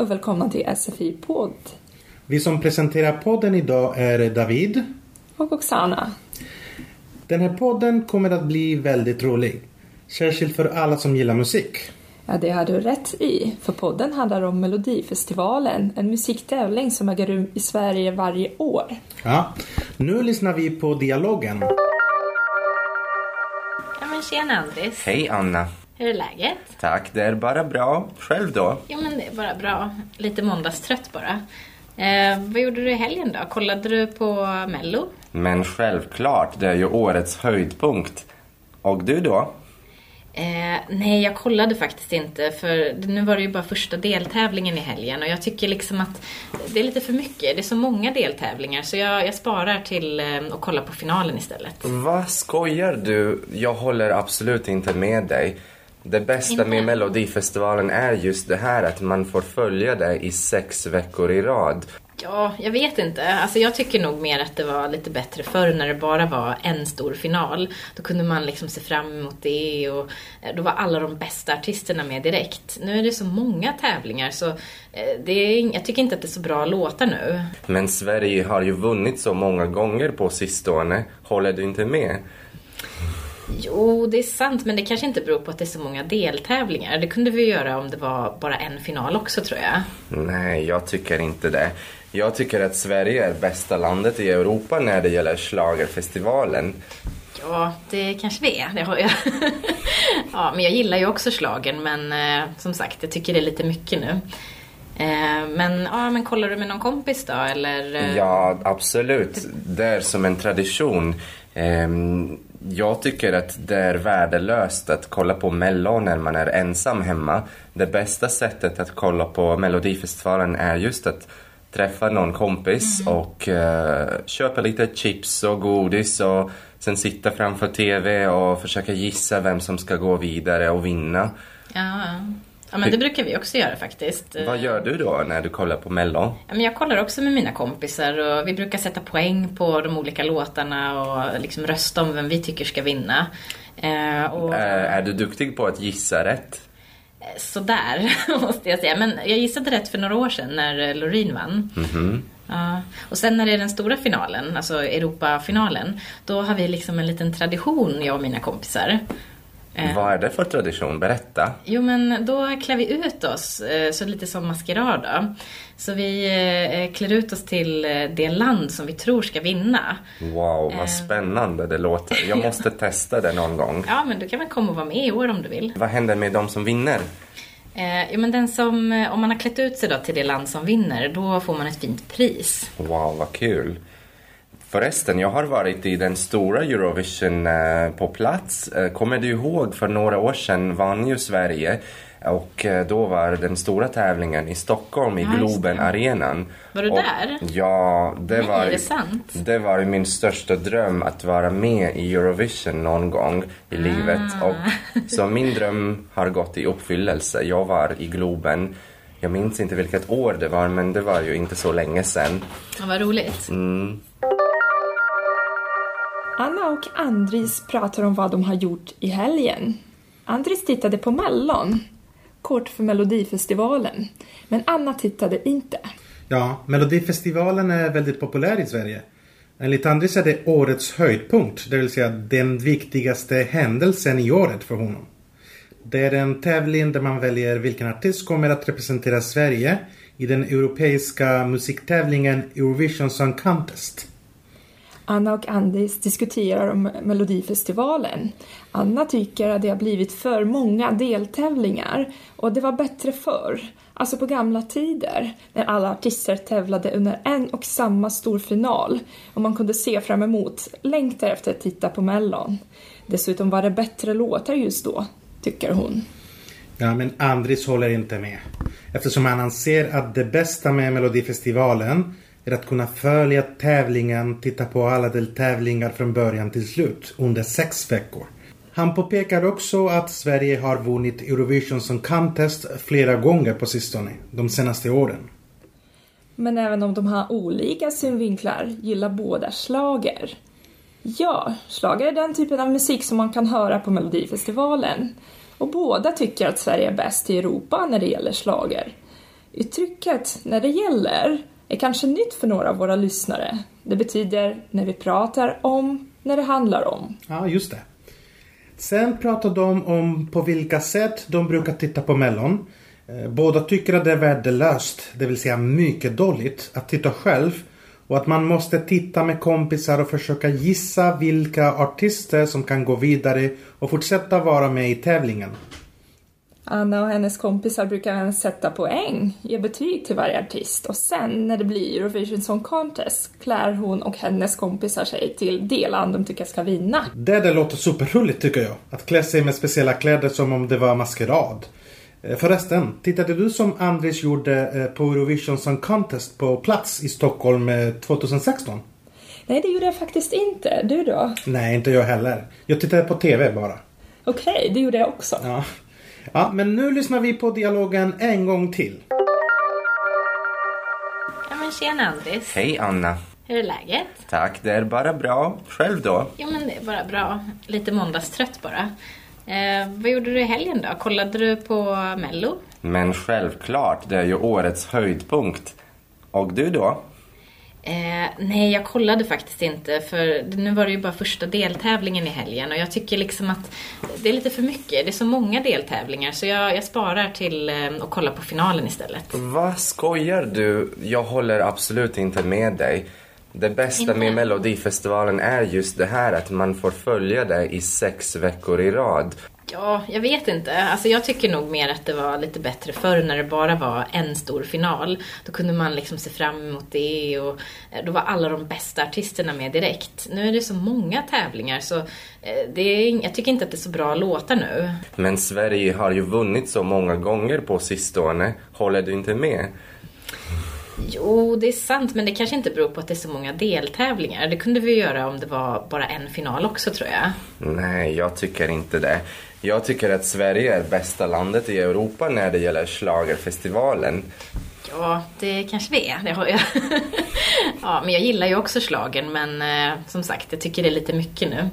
och välkomna till SFI-podd. Vi som presenterar podden idag är David. Och Oksana. Den här podden kommer att bli väldigt rolig. Särskilt för alla som gillar musik. Ja, det har du rätt i. För podden handlar om Melodifestivalen, en musiktävling som äger rum i Sverige varje år. Ja, nu lyssnar vi på dialogen. Ja men tjena Andris. Hej Anna. Hur är läget? Tack, det är bara bra. Själv då? Jo men det är bara bra. Lite måndagstrött bara. Eh, vad gjorde du i helgen då? Kollade du på Mello? Men självklart, det är ju årets höjdpunkt. Och du då? Eh, nej, jag kollade faktiskt inte för nu var det ju bara första deltävlingen i helgen och jag tycker liksom att det är lite för mycket. Det är så många deltävlingar så jag, jag sparar till eh, att kolla på finalen istället. Vad skojar du? Jag håller absolut inte med dig. Det bästa med Melodifestivalen är just det här att man får följa det i sex veckor i rad. Ja, jag vet inte. Alltså jag tycker nog mer att det var lite bättre förr när det bara var en stor final. Då kunde man liksom se fram emot det och eh, då var alla de bästa artisterna med direkt. Nu är det så många tävlingar så eh, det är, jag tycker inte att det är så bra låtar nu. Men Sverige har ju vunnit så många gånger på sistone. Håller du inte med? Jo, det är sant, men det kanske inte beror på att det är så många deltävlingar. Det kunde vi göra om det var bara en final också tror jag. Nej, jag tycker inte det. Jag tycker att Sverige är bästa landet i Europa när det gäller schlagerfestivalen. Ja, det kanske vi är. Det har jag. ja, men jag gillar ju också slagen, men eh, som sagt, jag tycker det är lite mycket nu. Eh, men, ja, men kollar du med någon kompis då, eller? eh? Ja, absolut. Det är som en tradition. Jag tycker att det är värdelöst att kolla på Mello när man är ensam hemma. Det bästa sättet att kolla på Melodifestivalen är just att träffa någon kompis och eh, köpa lite chips och godis och sen sitta framför TV och försöka gissa vem som ska gå vidare och vinna. Ja, ja, men det brukar vi också göra faktiskt. Vad gör du då när du kollar på Mello? Ja, men jag kollar också med mina kompisar och vi brukar sätta poäng på de olika låtarna och liksom rösta om vem vi tycker ska vinna. Eh, och Eh, är du duktig på att gissa rätt? sådär måste jag säga. Men jag gissade rätt för några år sedan när Loreen vann. Ja. Och sen när det är den stora finalen, alltså Europafinalen, då har vi liksom en liten tradition, jag och mina kompisar. Eh, Vad är det för tradition? Berätta. Jo men då klär vi ut oss, eh, så lite som maskerad då. Så vi eh, klär ut oss till eh, det land som vi tror ska vinna. Wow, vad spännande det låter. Jag måste testa det någon gång. Ja men du kan väl komma och vara med i år om du vill. Vad händer med de som vinner? Eh, jo men den som, om man har klätt ut sig då till det land som vinner, då får man ett fint pris. Wow, vad kul. Förresten, jag har varit i den stora Eurovision eh, på plats. Eh, kommer du ihåg, för några år sedan vann ju Sverige och eh, då var den stora tävlingen i Stockholm i Ja, Globen arenan. Var du och, där? Ja, det Nej, var det sant? Det var min största dröm att vara med i Eurovision någon gång i livet. Ah. Och, så min dröm har gått i uppfyllelse. Jag var i Globen. Jag minns inte vilket år det var, men det var ju inte så länge sedan. Ja, vad roligt. Mm. Anna och Andris pratar om vad de har gjort i helgen. Andris tittade på Mellon, kort för Melodifestivalen, men Anna tittade inte. Ja, Melodifestivalen är väldigt populär i Sverige. Enligt Andris är det årets höjdpunkt, det vill säga den viktigaste händelsen i året för honom. Det är en tävling där man väljer vilken artist kommer att representera Sverige i den europeiska musiktävlingen Eurovision Song Contest. Anna och Andris diskuterar om Melodifestivalen. Anna tycker att det har blivit för många deltävlingar och det var bättre förr, alltså på gamla tider, när alla artister tävlade under en och samma stor final och man kunde se fram emot, längtar efter att titta på Mellon. Dessutom var det bättre låtar just då, tycker hon. Ja, men Andris håller inte med. Eftersom han anser att det bästa med Melodifestivalen är att kunna följa tävlingen, titta på alla deltävlingar från början till slut under sex veckor. Han påpekar också att Sverige har vunnit Eurovision Song Contest flera gånger på sistone, de senaste åren. Men även om de har olika synvinklar gillar båda slager. Ja, slager är den typen av musik som man kan höra på Melodifestivalen. Och båda tycker att Sverige är bäst i Europa när det gäller slager. Uttrycket när det gäller är kanske nytt för några av våra lyssnare. Det betyder när vi pratar om, när det handlar om. Ja, just det. Sen pratar de om på vilka sätt de brukar titta på Mellon. Eh, båda tycker att det är värdelöst, det vill säga mycket dåligt, att titta själv. Och att man måste titta med kompisar och försöka gissa vilka artister som kan gå vidare och fortsätta vara med i tävlingen. Anna och hennes kompisar brukar sätta poäng, ge betyg till varje artist och sen när det blir Eurovision Song Contest klär hon och hennes kompisar sig till det land de tycker ska vinna. Det där låter superroligt tycker jag. Att klä sig med speciella kläder som om det var maskerad. Eh, Förresten, tittade du som Andris gjorde eh, på Eurovision Song Contest på plats i Stockholm eh, 2016? Nej, det gjorde jag faktiskt inte. Du då? Nej, inte jag heller. Jag tittade på TV bara. Okej, det gjorde jag också. Ja. Ja, men nu lyssnar vi på dialogen en gång till. Ja men tjena Andris. Hej Anna. Hur är läget? Tack, det är bara bra. Själv då? Jo men det är bara bra. Lite måndagstrött bara. Eh, vad gjorde du i helgen då? Kollade du på Mello? Men självklart, det är ju årets höjdpunkt. Och du då? Eh, nej, jag kollade faktiskt inte för nu var det ju bara första deltävlingen i helgen och jag tycker liksom att det är lite för mycket. Det är så många deltävlingar så jag, jag sparar till eh, kolla på finalen istället. Vad skojar du? Jag håller absolut inte med dig. Det bästa Inte? med Melodifestivalen är just det här att man får följa det i sex veckor i rad. Ja, jag vet inte. Alltså jag tycker nog mer att det var lite bättre förr när det bara var en stor final. Då kunde man liksom se fram emot det och eh, då var alla de bästa artisterna med direkt. Nu är det så många tävlingar så eh, det är, jag tycker inte att det är så bra låtar nu. Men Sverige har ju vunnit så många gånger på sistone. Håller du inte med? Jo, det är sant, men det kanske inte beror på att det är så många deltävlingar. Det kunde vi göra om det var bara en final också, tror jag. Nej, jag tycker inte det. Jag tycker att Sverige är bästa landet i Europa när det gäller schlagerfestivalen. Ja, det kanske vi är. Det har jag. ja, men jag gillar ju också slagen, men eh, som sagt, jag tycker det är lite mycket nu.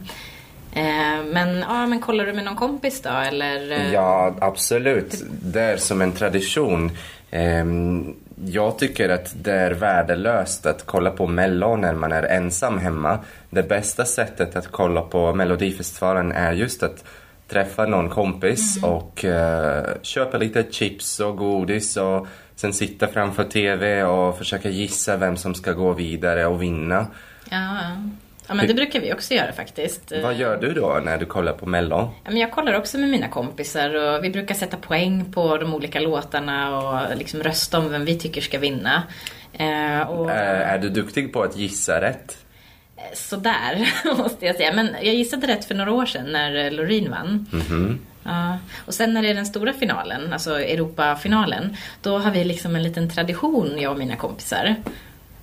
Eh, men, ja, men kollar du med någon kompis då, eller? eh? Ja, absolut. Det är som en tradition. Ehm, Jag tycker att det är värdelöst att kolla på Mello när man är ensam hemma. Det bästa sättet att kolla på Melodifestivalen är just att träffa någon kompis och eh, köpa lite chips och godis och sen sitta framför TV och försöka gissa vem som ska gå vidare och vinna. Ja, ja, men det brukar vi också göra faktiskt. Vad gör du då när du kollar på Mello? Ja, men jag kollar också med mina kompisar och vi brukar sätta poäng på de olika låtarna och liksom rösta om vem vi tycker ska vinna. Eh, och, Eh, är du duktig på att gissa rätt? Sådär, måste jag säga. Men jag gissade rätt för några år sedan när eh, Loreen vann. Ja. Och sen när det är den stora finalen, alltså Europafinalen, då har vi liksom en liten tradition, jag och mina kompisar.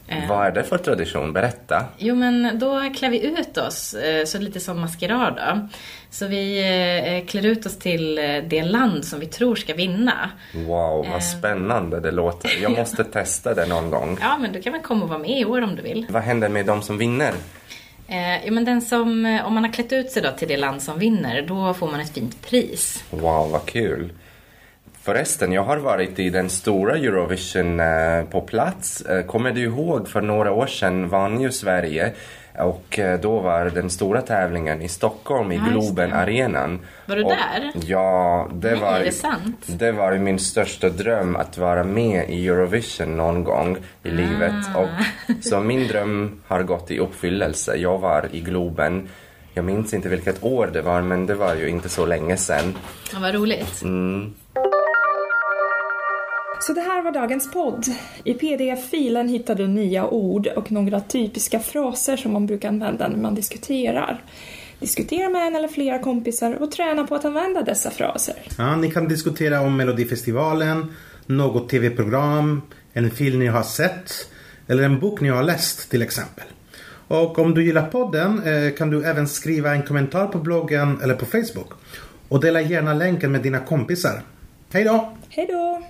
Eh, Vad är det för tradition? Berätta. Jo men då klär vi ut oss, eh, så lite som maskerad då. Så vi eh, klär ut oss till eh, det land som vi tror ska vinna. Wow, vad spännande det låter. Jag måste testa det någon gång. Ja men du kan väl komma och vara med i år om du vill. Vad händer med de som vinner? Eh, jo men den som, om man har klätt ut sig då till det land som vinner, då får man ett fint pris. Wow, vad kul. Förresten, jag har varit i den stora Eurovision eh, på plats. Eh, kommer du ihåg, för några år sedan vann ju Sverige och eh, då var den stora tävlingen i Stockholm i Ja, Globen arenan. Var du och, där? Ja, det Nej, var det sant? Det var min största dröm att vara med i Eurovision någon gång i livet. Ah. Och, så min dröm har gått i uppfyllelse. Jag var i Globen. Jag minns inte vilket år det var, men det var ju inte så länge sedan. Ja, vad roligt. Mm. Så det här var dagens podd. I pdf-filen hittar du nya ord och några typiska fraser som man brukar använda när man diskuterar. Diskutera med en eller flera kompisar och träna på att använda dessa fraser. Ja, ni kan diskutera om Melodifestivalen, något tv-program, en film ni har sett eller en bok ni har läst till exempel. Och om du gillar podden eh, kan du även skriva en kommentar på bloggen eller på Facebook. Och dela gärna länken med dina kompisar. Hej då! Hej då!